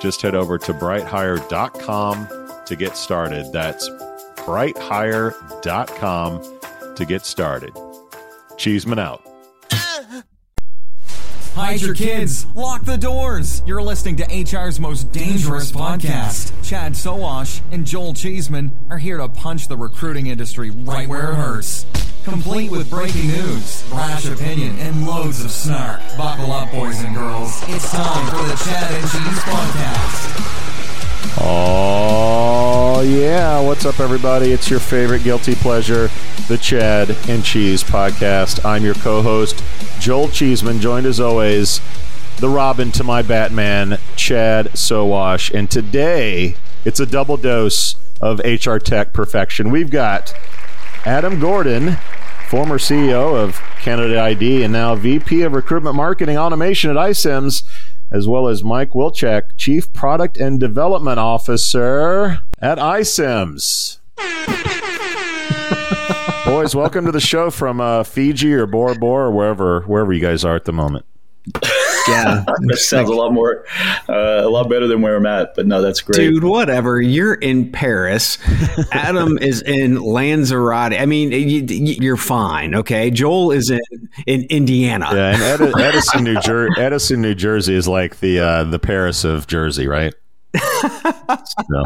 Just head over to brighthire.com to get started. That's brighthire.com to get started. Cheesman out. Hide your kids. Lock the doors. You're listening to HR's most dangerous podcast. Chad Sowash and Joel Cheesman are here to punch the recruiting industry right where it hurts. Complete with breaking news, brash opinion, and loads of snark. Buckle up, boys and girls. It's time for the Chad and Cheese podcast. Oh, yeah. What's up, everybody? It's your favorite guilty pleasure, the Chad and Cheese podcast. I'm your co host, Joel Cheesman, joined as always, the Robin to my Batman, Chad Sowash. And today, it's a double dose of HR tech perfection. We've got Adam Gordon, former CEO of Candidate ID and now VP of Recruitment Marketing Automation at iCIMS as well as Mike Wilczek, Chief Product and Development Officer at iCIMS. Boys, welcome to the show from uh, Fiji or Bora Bora or wherever wherever you guys are at the moment. Yeah, that sounds a lot more, uh, a lot better than where I'm at. But no, that's great, dude. Whatever. You're in Paris. Adam is in Lanzarote. I mean, you, are fine. Okay. Joel is in in Indiana. Yeah, and Ed- Edison, New Jersey. Edison, New Jersey is like the uh, the Paris of Jersey, right? no.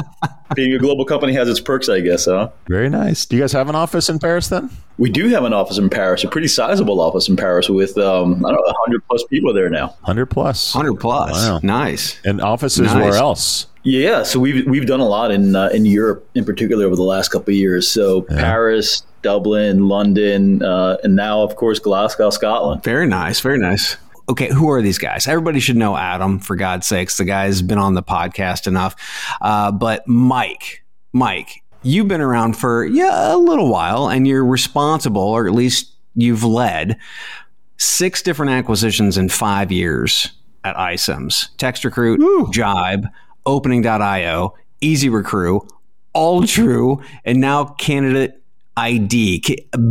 Being a global company has its perks, I guess, huh? Very nice. Do you guys have an office in Paris then? We do have an office in Paris, a pretty sizable office in Paris with, um, I don't know, 100 plus people there now. 100 plus. 100 plus. Wow. Nice. And offices nice. where else? Yeah, so we've we've done a lot in uh, in Europe in particular over the last couple of years. So yeah. Paris, Dublin, London, uh, and now of course Glasgow, Scotland. Very nice, very nice okay, who are these guys? Everybody should know Adam, for God's sakes. The guy's been on the podcast enough. Uh, but Mike, Mike, you've been around for yeah a little while, and you're responsible, or at least you've led six different acquisitions in five years at iCIMS. TextRecruit, Woo. Jibe, Opening.io, EASYRECRUE, All True, and now Candidate ID.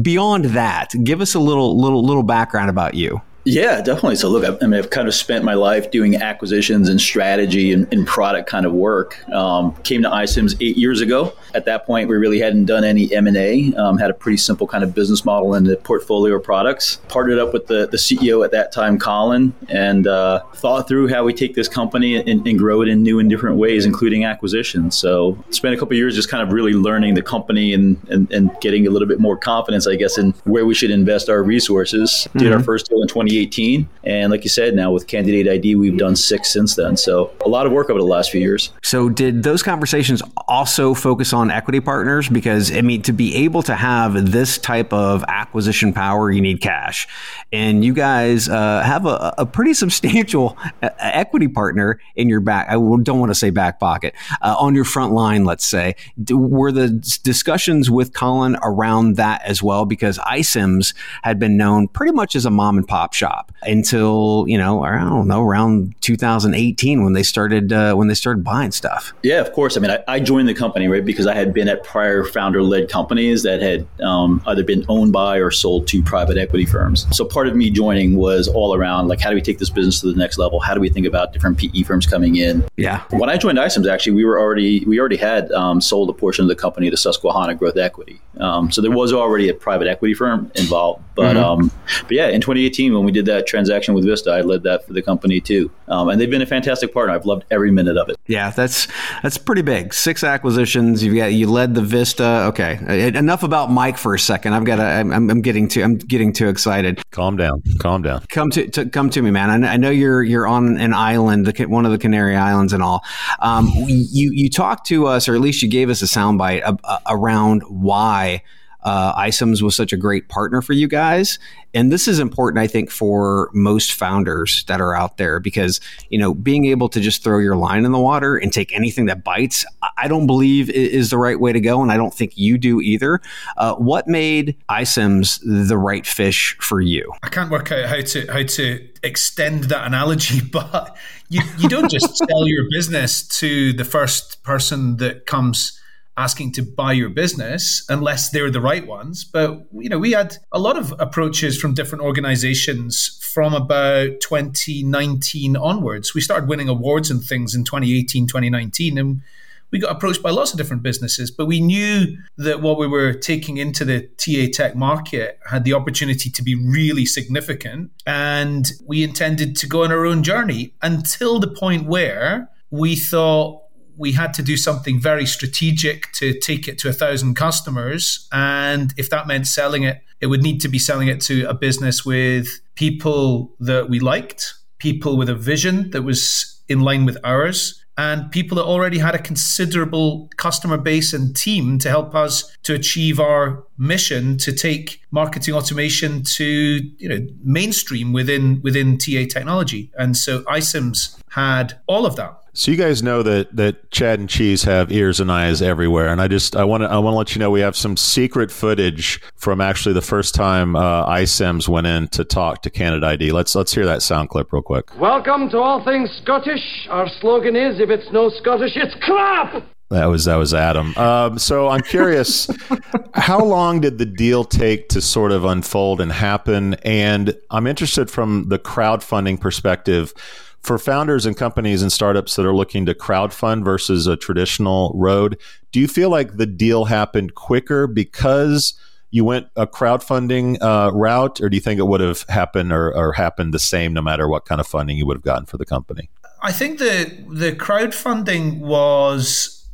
Beyond that, give us a little little little background about you. Yeah, definitely. So, look, I, mean, I've kind of spent my life doing acquisitions and strategy and, and product kind of work. Um, came to iCIMS eight years ago. At that point, we really hadn't done any M and A. Um, had a pretty simple kind of business model and the portfolio of products. Partnered up with the, the CEO at that time, Colin, and uh, thought through how we take this company and, and, grow it in new and different ways, including acquisitions. So, spent a couple years just kind of really learning the company and, and, and getting a little bit more confidence, I guess, in where we should invest our resources. Mm-hmm. Did our mm-hmm. first deal in 20 2018. And like you said, now with Candidate ID, we've done six since then. So a lot of work over the last few years. So did those conversations also focus on equity partners? Because, I mean, to be able to have this type of acquisition power, you need cash. And you guys uh, have a, a, pretty substantial equity partner in your back. I don't want to say back pocket, uh, on your front line, let's say. Were the discussions with Colin around that as well? Because iCIMS had been known pretty much as a mom and pop shop until you know I don't know around 2018 when they started uh, when they started buying stuff. Yeah, of course. I mean, I, I joined the company right because I had been at prior founder-led companies that had um, either been owned by or sold to private equity firms. So part of me joining was all around like how do we take this business to the next level? How do we think about different PE firms coming in? Yeah. When I joined iCIMS, actually, we were already we already had um, sold a portion of the company to Susquehanna Growth Equity. Um, so there was already a private equity firm involved. But mm-hmm. um, but yeah, in 2018 when we did that transaction with Vista, I led that for the company too, um, and they've been a fantastic partner. I've loved every minute of it. Yeah, that's that's pretty big. Six acquisitions. You've got you led the Vista. Okay, enough about Mike for a second. I've got. To, I'm, I'm getting too. I'm getting too excited. Calm down. Calm down. Come to, to come to me, man. I, I know you're you're on an island, one of the Canary Islands, and all. Um, you you talked to us, or at least you gave us a soundbite around why uh, iCIMS was such a great partner for you guys. And this is important, I think, for most founders that are out there because, you know, being able to just throw your line in the water and take anything that bites, I don't believe is the right way to go. And I don't think you do either. Uh, what made iCIMS the right fish for you? I can't work out how to, how to extend that analogy, but you, you don't just sell your business to the first person that comes asking to buy your business unless they're the right ones. But you know, we had a lot of approaches from different organizations from about 2019 onwards. We started winning awards and things in 2018, 2019 and we got approached by lots of different businesses, but we knew that what we were taking into the TA tech market had the opportunity to be really significant. And we intended to go on our own journey until the point where we thought we had to do something very strategic to take it to a thousand customers. And if that meant selling it, it would need to be selling it to a business with people that we liked, people with a vision that was in line with ours, and people that already had a considerable customer base and team to help us to achieve our mission to take marketing automation to you know mainstream within within TA technology. And so iCIMS had all of that. So you guys know that that Chad and Cheese have ears and eyes everywhere, and I just I want to I want to let you know we have some secret footage from actually the first time uh, iCIMS went in to talk to Candidate ID. Let's let's hear that sound clip real quick. Welcome to all things Scottish. Our slogan is: if it's no Scottish, it's crap. That was that was Adam. Um, so I'm curious, how long did the deal take to sort of unfold and happen? And I'm interested from the crowdfunding perspective for founders and companies and startups that are looking to crowdfund versus a traditional road, do you feel like the deal happened quicker because you went a crowdfunding uh, route, or do you think it would have happened or, or happened the same no matter what kind of funding you would have gotten for the company? I think the the crowdfunding was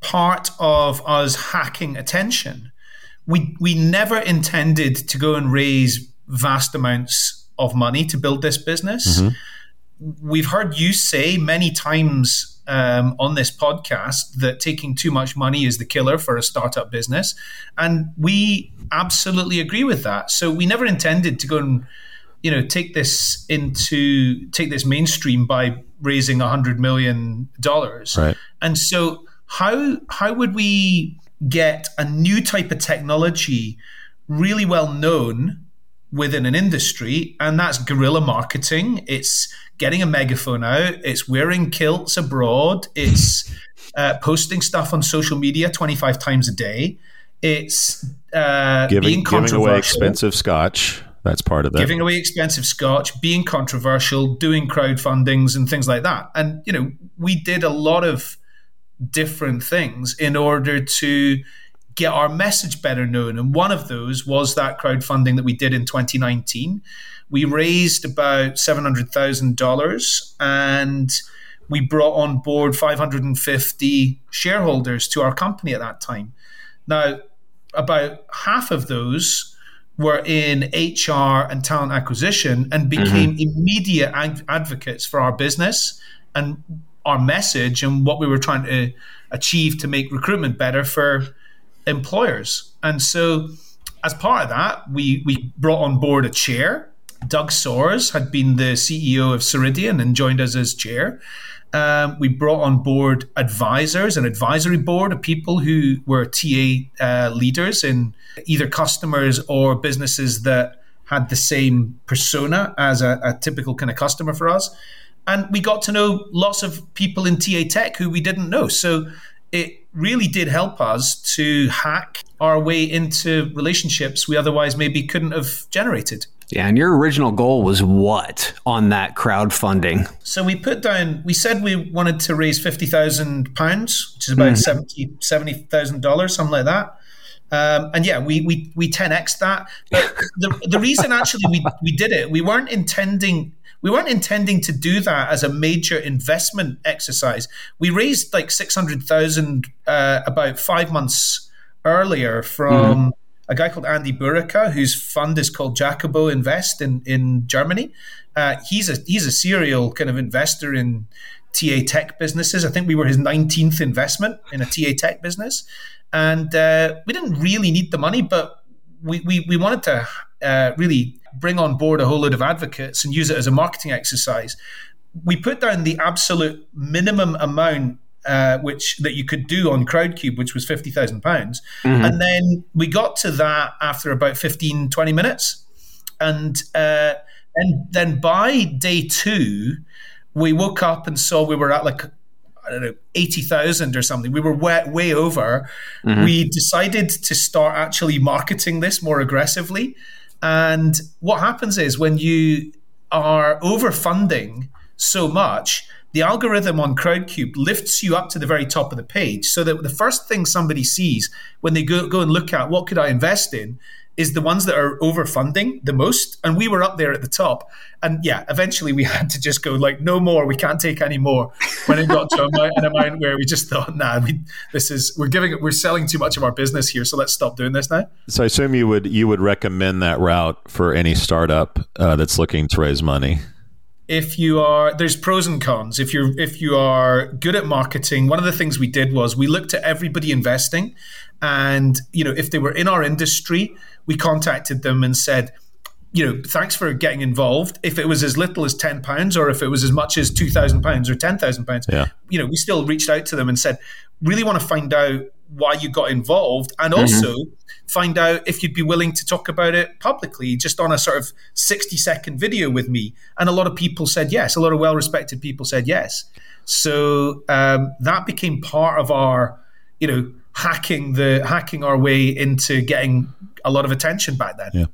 part of us hacking attention. We we never intended to go and raise vast amounts of money to build this business. Mm-hmm we've heard you say many times um, on this podcast that taking too much money is the killer for a startup business. And we absolutely agree with that. So we never intended to go and you know take this into take this mainstream by raising a hundred million dollars right. and so how how would we get a new type of technology really well known within an industry, and that's guerrilla marketing. It's getting a megaphone out. It's wearing kilts abroad. It's uh, posting stuff on social media 25 times a day. It's uh, giving. Giving away expensive scotch. That's part of it. Giving away expensive scotch, being controversial, doing crowdfundings and things like that. And, you know, we did a lot of different things in order to get our message better known. And one of those was that crowdfunding that we did in 2019. We raised about $700,000 and we brought on board 550 shareholders to our company at that time. Now, about half of those were in HR and talent acquisition and became mm-hmm. immediate advocates for our business and our message and what we were trying to achieve to make recruitment better for employers. And so, as part of that, we, we brought on board a chair. Doug Soares had been the CEO of Ceridian and joined us as chair. Um, we brought on board advisors, an advisory board of people who were TA uh, leaders in either customers or businesses that had the same persona as a, a typical kind of customer for us. And we got to know lots of people in TA Tech who we didn't know. So it really did help us to hack our way into relationships we otherwise maybe couldn't have generated. Yeah, and your original goal was what on that crowdfunding? So we put down, we said we wanted to raise £50,000, which is about mm. $70,000, something like that. Um, and yeah, we we we 10x that. But the the reason actually we we did it, we weren't intending we weren't intending to do that as a major investment exercise. We raised like six hundred thousand uh, about five months earlier from. Mm-hmm. A guy called Andy Burica, whose fund is called Jacobo Invest in, in Germany. Uh, he's a he's a serial kind of investor in TA tech businesses. I think we were his 19th investment in a TA tech business. And uh, we didn't really need the money, but we, we, we wanted to uh, really bring on board a whole load of advocates and use it as a marketing exercise. We put down the absolute minimum amount uh, which that you could do on Crowdcube, which was fifty thousand pounds, mm-hmm. and then we got to that after about 15, 20 minutes, and uh, and then by day two, we woke up and saw we were at like I don't know, 80,000 or something. We were way, way over. Mm-hmm. We decided to start actually marketing this more aggressively. And what happens is when you are overfunding so much, the algorithm on Crowdcube lifts you up to the very top of the page so that the first thing somebody sees when they go, go and look at what could I invest in is the ones that are overfunding the most. And we were up there at the top. And yeah, eventually we had to just go like, no more, we can't take any more. When it got to an amount where we just thought, nah, we, this is we're giving we're selling too much of our business here, so let's stop doing this now. So I assume you would you would recommend that route for any startup uh, that's looking to raise money if you are there's pros and cons if you're if you are good at marketing one of the things we did was we looked at everybody investing and you know if they were in our industry we contacted them and said, you know, thanks for getting involved. If it was as little as ten pounds, or if it was as much as two thousand pounds or ten thousand pounds, yeah. you know, we still reached out to them and said, really want to find out why you got involved, and mm-hmm. also find out if you'd be willing to talk about it publicly, just on a sort of sixty second video with me. And a lot of people said yes. A lot of well respected people said yes. So um, that became part of our, you know, hacking the hacking our way into getting a lot of attention back then. Yeah.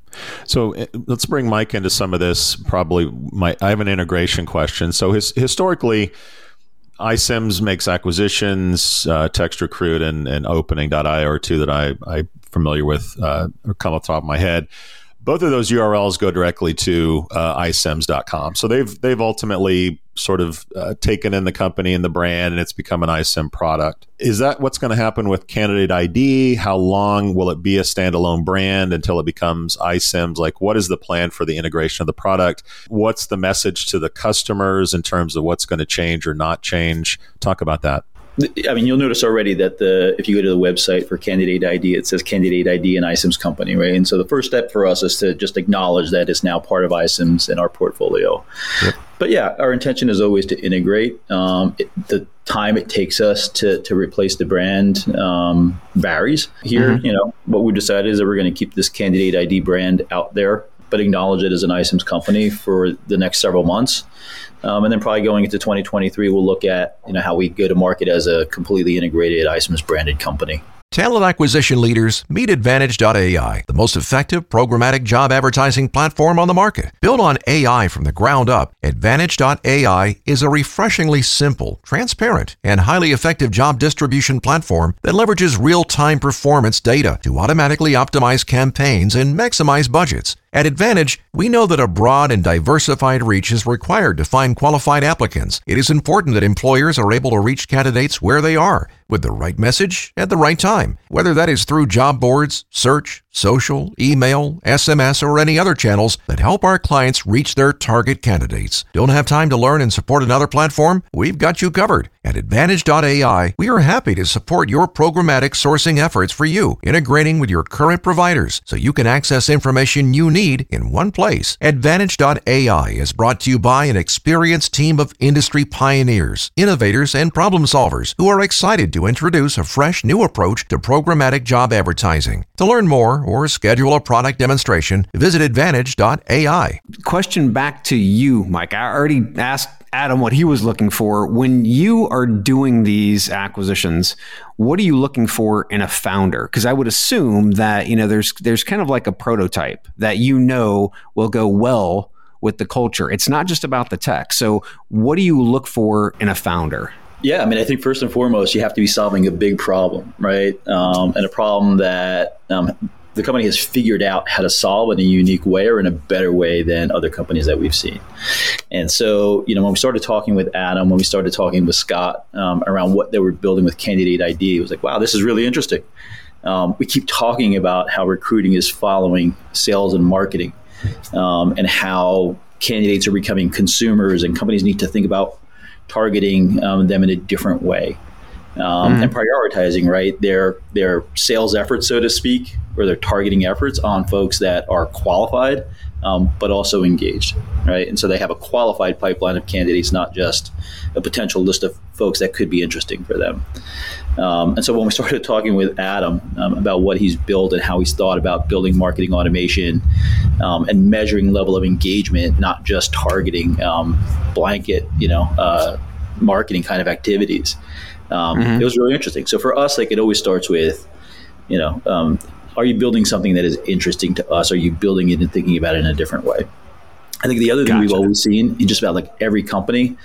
So uh, let's bring Mike into some of this. Probably, my I have an integration question. So his, historically, iCIMS makes acquisitions. Uh, TextRecruit and, and Opening.io are two that I I'm familiar with uh, or come off the top of my head both of those URLs go directly to uh, iCIMS.com. So they've they've ultimately sort of uh, taken in the company and the brand, and it's become an iSIM product. Is that what's going to happen with Candidate ID? How long will it be a standalone brand until it becomes iCIMS? Like, what is the plan for the integration of the product? What's the message to the customers in terms of what's going to change or not change? Talk about that. I mean, you'll notice already that the if you go to the website for Candidate ID, it says Candidate ID and iCIMS company, right? And so the first step for us is to just acknowledge that it's now part of iCIMS in our portfolio. Yep. But yeah, our intention is always to integrate. Um, it, the time it takes us to, to replace the brand um, varies. Here, mm-hmm. you know, what we decided is that we're going to keep this Candidate ID brand out there, but acknowledge it as an iCIMS company for the next several months. Um, and then probably going into 2023, we'll look at you know how we go to market as a completely integrated iCIMS branded company. Talent acquisition leaders meet Advantage.ai, the most effective programmatic job advertising platform on the market. Built on AI from the ground up, Advantage.ai is a refreshingly simple, transparent, and highly effective job distribution platform that leverages real time performance data to automatically optimize campaigns and maximize budgets. At Advantage, we know that a broad and diversified reach is required to find qualified applicants. It is important that employers are able to reach candidates where they are with the right message at the right time, whether that is through job boards, search, social, email, SMS, or any other channels that help our clients reach their target candidates. Don't have time to learn and support another platform? We've got you covered. At Advantage.ai, we are happy to support your programmatic sourcing efforts for you, integrating with your current providers so you can access information you need in one place. Advantage.ai is brought to you by an experienced team of industry pioneers, innovators, and problem solvers who are excited to introduce a fresh new approach to programmatic job advertising. To learn more, or schedule a product demonstration, visit advantage.ai. Question back to you, Mike. I already asked Adam what he was looking for. When you are doing these acquisitions, what are you looking for in a founder? Because I would assume that, you know, there's there's kind of like a prototype that you know will go well with the culture. It's not just about the tech. So what do you look for in a founder? Yeah, I mean, I think first and foremost, you have to be solving a big problem, right? Um, and a problem that um, the company has figured out how to solve in a unique way or in a better way than other companies that we've seen. And so, you know, when we started talking with Adam, when we started talking with Scott um, around what they were building with Candidate ID, it was like, wow, this is really interesting. Um, we keep talking about how recruiting is following sales and marketing um, and how candidates are becoming consumers and companies need to think about targeting um, them in a different way um, mm-hmm. and prioritizing right their their sales efforts, so to speak, or their targeting efforts on folks that are qualified, um, but also engaged, right? And so they have a qualified pipeline of candidates, not just a potential list of folks that could be interesting for them. Um, and so when we started talking with Adam um, about what he's built and how he's thought about building marketing automation um, and measuring level of engagement, not just targeting um, blanket, you know, uh, marketing kind of activities um, mm-hmm. it was really interesting. So for us, like it always starts with, you know, um, are you building something that is interesting to us? Are you building it and thinking about it in a different way? I think the other thing we've always seen in just about like every company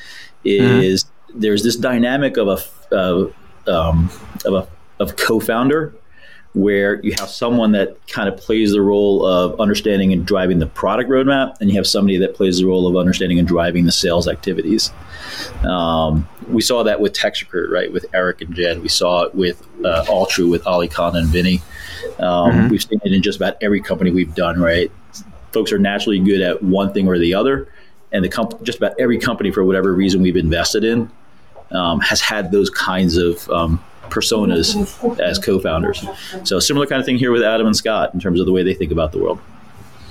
is mm-hmm. there's this dynamic of a uh, um, of a of co-founder where you have someone that kind of plays the role of understanding and driving the product roadmap, and you have somebody that plays the role of understanding and driving the sales activities. Um, we saw that with TextRecruit, right, with Eric and Jed. We saw it with uh, Altru, with Ali Khan and Vinny. Um, mm-hmm. We've seen it in just about every company we've done, right? Folks are naturally good at one thing or the other, and the comp- just about every company, for whatever reason we've invested in, um, has had those kinds of um, personas as co-founders. So similar kind of thing here with Adam and Scott in terms of the way they think about the world.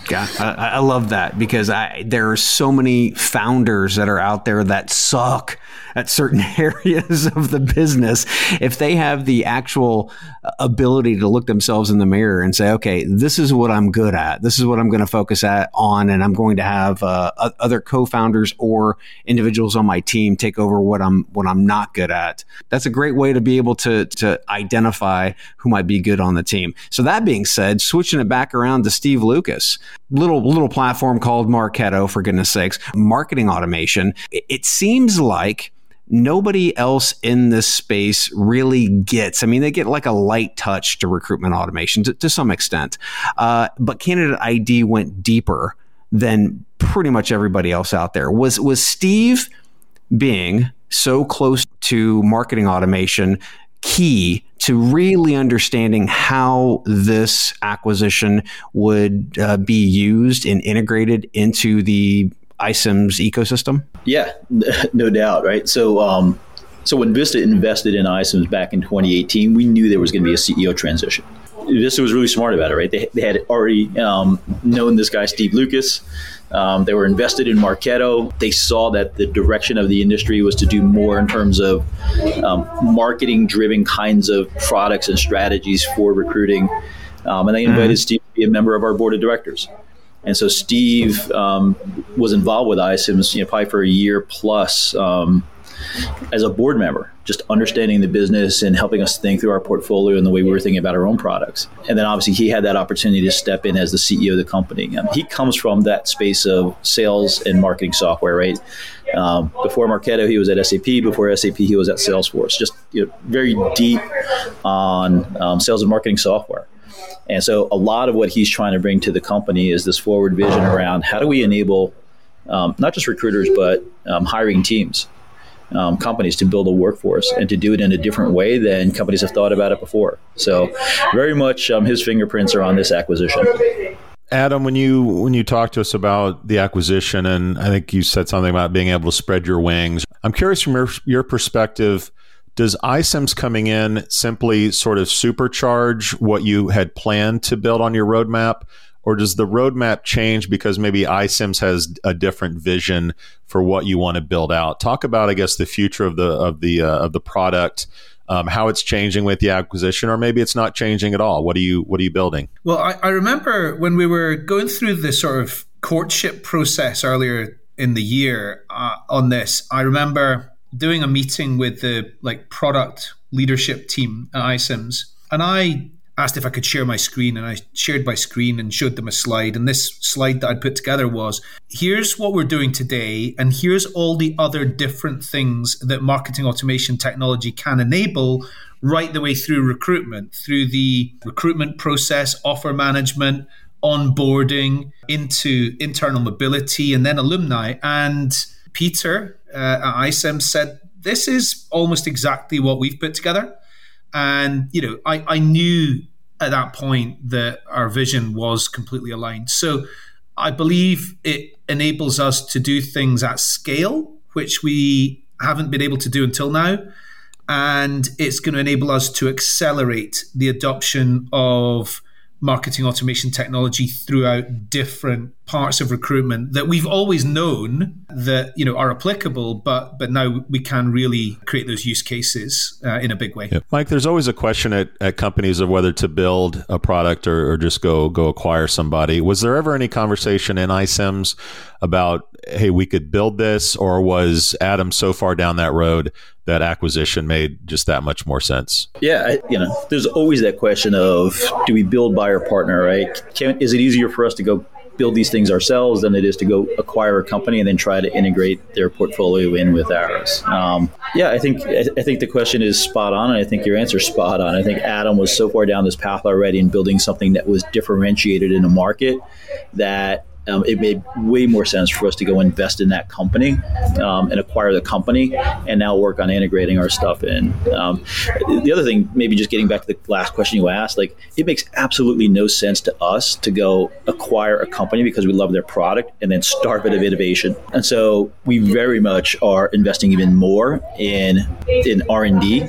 Yeah, I, I, love that because I, there are so many founders that are out there that suck at certain areas of the business. If they have the actual ability to look themselves in the mirror and say, okay, this is what I'm good at. This is what I'm going to focus at on. And I'm going to have uh, other co-founders or individuals on my team take over what I'm, what I'm not good at. That's a great way to be able to, to identify who might be good on the team. So that being said, switching it back around to Steve Lucas, little, little platform called Marketo, for goodness sakes, marketing automation. It, it seems like nobody else in this space really gets. I mean, they get like a light touch to recruitment automation to, to some extent, uh, but Candidate ID went deeper than pretty much everybody else out there. Was was Steve being so close to marketing automation key to really understanding how this acquisition would uh, be used and integrated into the iCIMS ecosystem? Yeah, no doubt, right? So, um, so when Vista invested in iCIMS back in 2018, we knew there was going to be a CEO transition. Vista was really smart about it, right? They, they had already um, known this guy, Steve Lucas. Um, they were invested in Marketo. They saw that the direction of the industry was to do more in terms of um, marketing driven kinds of products and strategies for recruiting. Um, and they invited mm-hmm. Steve to be a member of our board of directors. And so Steve um, was involved with iCIMS you know, probably for a year plus um, as a board member, just understanding the business and helping us think through our portfolio and the way we were thinking about our own products. And then obviously he had that opportunity to step in as the CEO of the company. Um, he comes from that space of sales and marketing software, right? Um, before Marketo, he was at SAP. Before SAP, he was at Salesforce. Just you know, very deep on um, sales and marketing software. And so a lot of what he's trying to bring to the company is this forward vision around how do we enable um, not just recruiters, but um, hiring teams, um, companies to build a workforce and to do it in a different way than companies have thought about it before. So very much um, his fingerprints are on this acquisition. Adam, when you when you talk to us about the acquisition, and I think you said something about being able to spread your wings, I'm curious from your, your perspective does iCIMS coming in simply sort of supercharge what you had planned to build on your roadmap? Or does the roadmap change because maybe iCIMS has a different vision for what you want to build out? Talk about, I guess, the future of the of the uh, of the product, um, how it's changing with the acquisition, or maybe it's not changing at all. What are you What are you building? Well, I, I remember when we were going through the sort of courtship process earlier in the year uh, on this. I remember doing a meeting with the like product leadership team at iCIMS, and I asked if I could share my screen, and I shared my screen and showed them a slide. And this slide that I'd put together was here's what we're doing today, and here's all the other different things that marketing automation technology can enable right the way through recruitment, through the recruitment process, offer management, onboarding, into internal mobility, and then alumni. And Peter uh, at iCIMS said, This is almost exactly what we've put together. And, you know, I, I knew at that point that our vision was completely aligned. So I believe it enables us to do things at scale, which we haven't been able to do until now and it's going to enable us to accelerate the adoption of marketing automation technology throughout different parts of recruitment that we've always known that you know are applicable but but now we can really create those use cases uh, in a big way yeah. mike there's always a question at, at companies of whether to build a product or, or just go go acquire somebody was there ever any conversation in iCIMS about hey we could build this or was adam so far down that road that acquisition made just that much more sense yeah I, you know there's always that question of do we build buy or partner right Can, is it easier for us to go build these things ourselves than it is to go acquire a company and then try to integrate their portfolio in with ours. Um, yeah, I think I think the question is spot on, and I think your answer is spot on. I think Adam was so far down this path already in building something that was differentiated in a market that um, it made way more sense for us to go invest in that company um, and acquire the company and now work on integrating our stuff in. Um, the other thing, maybe just getting back to the last question you asked, like it makes absolutely no sense to us to go acquire a company because we love their product and then starve it of innovation. And so we very much are investing even more in in R and D,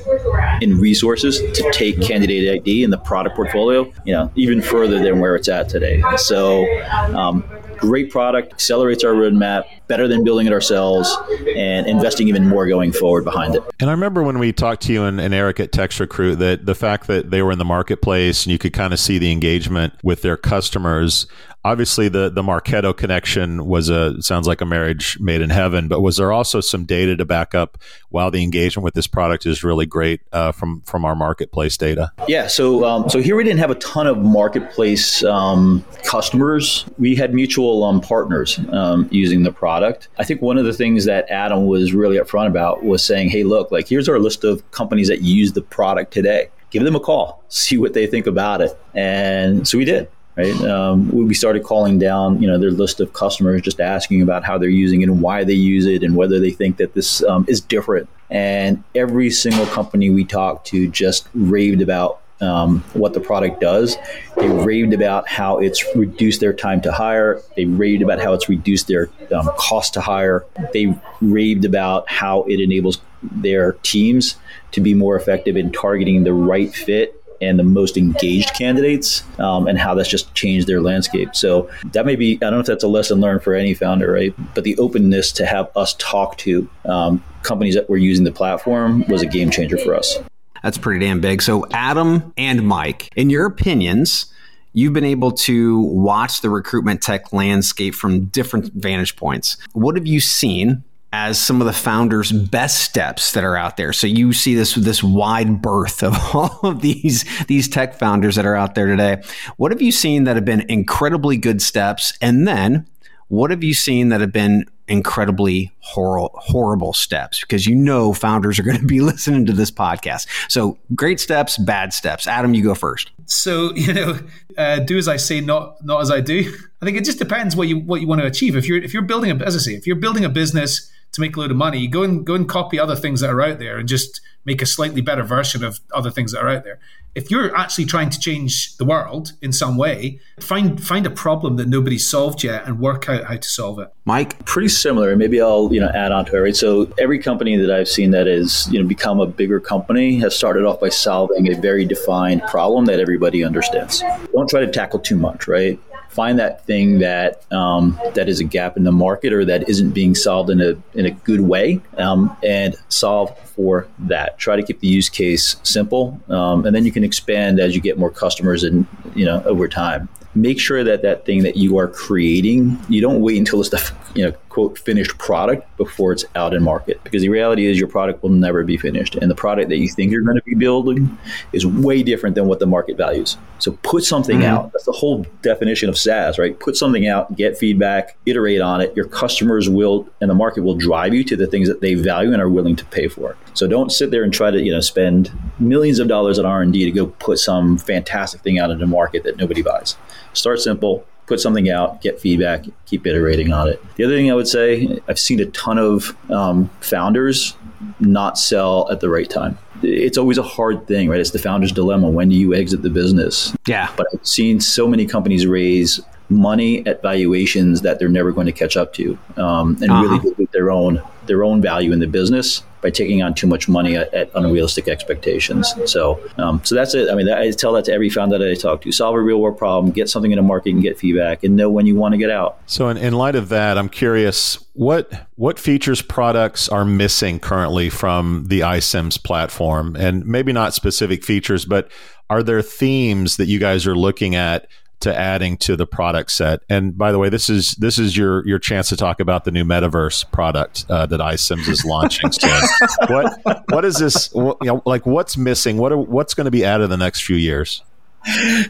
in resources to take candidate ID and the product portfolio, you know, even further than where it's at today. So um, great product, accelerates our roadmap, better than building it ourselves, and investing even more going forward behind it. And I remember when we talked to you and, and Eric at TextRecruit that the fact that they were in the marketplace and you could kind of see the engagement with their customers obviously the the Marketo connection was a sounds like a marriage made in heaven. But was there also some data to back up? While the engagement with this product is really great uh, from from our marketplace data. Yeah. So um, so here we didn't have a ton of marketplace um, customers. We had mutual um, partners um, using the product. I think one of the things that Adam was really upfront about was saying, "Hey, look, like here's our list of companies that use the product today." Give them a call, see what they think about it. And so we did right? Um, we started calling down, you know, their list of customers, just asking about how they're using it and why they use it and whether they think that this um, is different. And every single company we talked to just raved about um, what the product does. They raved about how it's reduced their time to hire. They raved about how it's reduced their um, cost to hire. They raved about how it enables their teams to be more effective in targeting the right fit and the most engaged candidates um, and how that's just changed their landscape. So that may be, I don't know if that's a lesson learned for any founder, right? But the openness to have us talk to um, companies that were using the platform was a game changer for us. That's pretty damn big. So, Adam and Mike, in your opinions, you've been able to watch the recruitment tech landscape from different vantage points. What have you seen as some of the founders' best steps that are out there. So you see this this wide berth of all of these these tech founders that are out there today. What have you seen that have been incredibly good steps, and then what have you seen that have been incredibly hor- horrible steps? Because you know founders are going to be listening to this podcast. So great steps, bad steps. Adam, you go first. So you know, uh, do as I say, not not as I do. I think it just depends what you what you want to achieve. If you're if you're building a as I say, if you're building a business to make a load of money, go and go and copy other things that are out there and just make a slightly better version of other things that are out there. If you're actually trying to change the world in some way, find find a problem that nobody's solved yet and work out how to solve it. Mike, pretty similar. Maybe I'll you know add on to it. Right. So every company that I've seen that has you know become a bigger company has started off by solving a very defined problem that everybody understands. Don't try to tackle too much. Right find that thing that um, that is a gap in the market or that isn't being solved in a in a good way, um, and solve for that. Try to keep the use case simple, um, and then you can expand as you get more customers and you know over time. Make sure that that thing that you are creating, you don't wait until it's the you know quote finished product before it's out in market. Because the reality is your product will never be finished. And the product that you think you're going to be building is way different than what the market values. So put something mm-hmm. out. That's the whole definition of saas right? Put something out get feedback iterate on it. Your customers will and the market will drive you to the things that they value and are willing to pay for. So don't sit there and try to you know spend millions of dollars on r&d to go put some fantastic thing out into the market that nobody buys start simple put something out, get feedback, keep iterating on it. The other thing I would say, I've seen a ton of um, founders not sell at the right time. It's always a hard thing, right? It's the founder's dilemma. When do you exit the business? Yeah. But I've seen so many companies raise money at valuations that they're never going to catch up to, um, and uh-huh. really dilute their own their own value in the business by taking on too much money at, at unrealistic expectations. So, um, so that's it. I mean, I tell that to every founder that I talk to: solve a real world problem, get something in the market, and get feedback, and know when you want to get out. So, in, in light of that, I'm curious what what features products are missing currently from the iCIMS platform, and maybe not specific features, but are there themes that you guys are looking at to adding to the product set. And by the way, this is this is your your chance to talk about the new metaverse product uh, that iCIMS is launching soon. what what is this? What, you know, like what's missing? What are, what's going to be added in the next few years?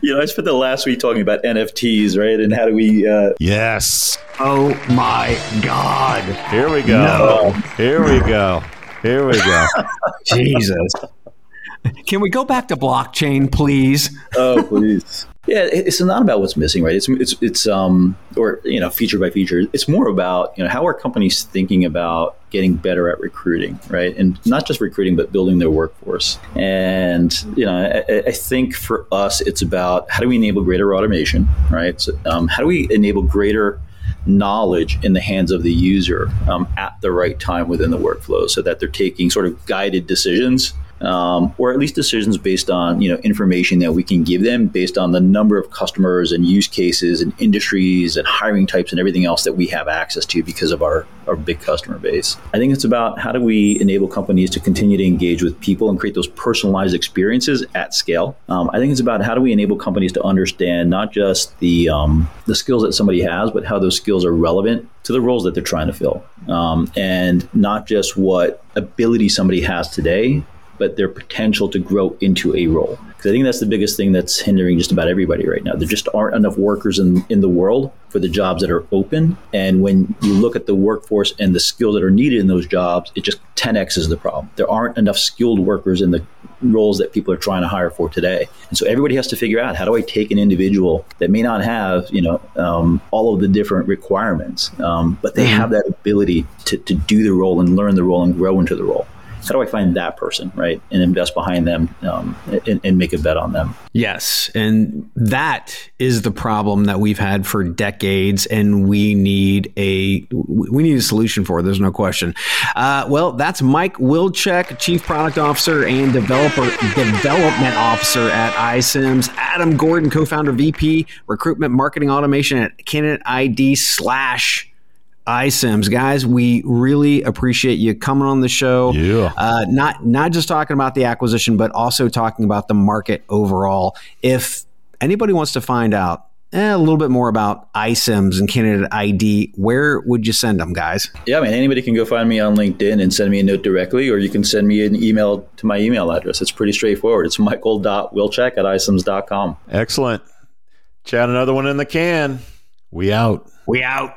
You know, I spent the last week talking about NFTs, right? And how do we? Uh... Yes. Oh my God! Here we go. No. Here we go. Here we go. Jesus. Can we go back to blockchain, please? Oh, please. Yeah, it's not about what's missing, right? It's it's it's um or you know feature by feature. It's more about you know how are companies thinking about getting better at recruiting, right? And not just recruiting, but building their workforce. And you know, I, I think for us, it's about how do we enable greater automation, right? So, um, how do we enable greater knowledge in the hands of the user um, at the right time within the workflow, so that they're taking sort of guided decisions um, or at least decisions based on you know information that we can give them based on the number of customers and use cases and industries and hiring types and everything else that we have access to because of our, our big customer base. I think it's about how do we enable companies to continue to engage with people and create those personalized experiences at scale. Um, I think it's about how do we enable companies to understand not just the um, the skills that somebody has, but how those skills are relevant to the roles that they're trying to fill, um, and not just what ability somebody has today, but their potential to grow into a role. Because I think that's the biggest thing that's hindering just about everybody right now. There just aren't enough workers in, in the world for the jobs that are open. And when you look at the workforce and the skills that are needed in those jobs, it just 10x is the problem. There aren't enough skilled workers in the roles that people are trying to hire for today. And so everybody has to figure out how do I take an individual that may not have, you know, um, all of the different requirements, um, but they mm-hmm. have that ability to, to do the role and learn the role and grow into the role how do I find that person, right, and invest behind them um, and, and, make a bet on them? Yes, and that is the problem that we've had for decades, and we need a we need a solution for. It, there's no question. Uh, well, that's Mike Wilczek, Chief Product Officer and Developer Development Officer at iCIMS. Adam Gordon, Co-founder, VP, Recruitment Marketing Automation at Candidate ID slash iCIMS, guys, we really appreciate you coming on the show. Yeah. Uh, not not just talking about the acquisition, but also talking about the market overall. If anybody wants to find out eh, a little bit more about iCIMS and candidate ID, where would you send them, guys? Yeah, I mean, anybody can go find me on LinkedIn and send me a note directly, or you can send me an email to my email address. It's pretty straightforward. It's michael.wilczek at icims.com. Excellent. Chad, another one in the can. We out. We out.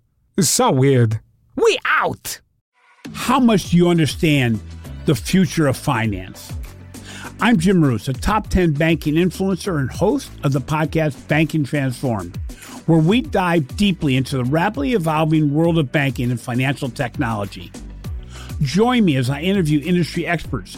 It's so weird. We out! How much do you understand the future of finance. I'm Jim Marous, a top 10 banking influencer and host of the podcast Banking Transformed, where we dive deeply into the rapidly evolving world of banking and financial technology. Join me as I interview industry experts,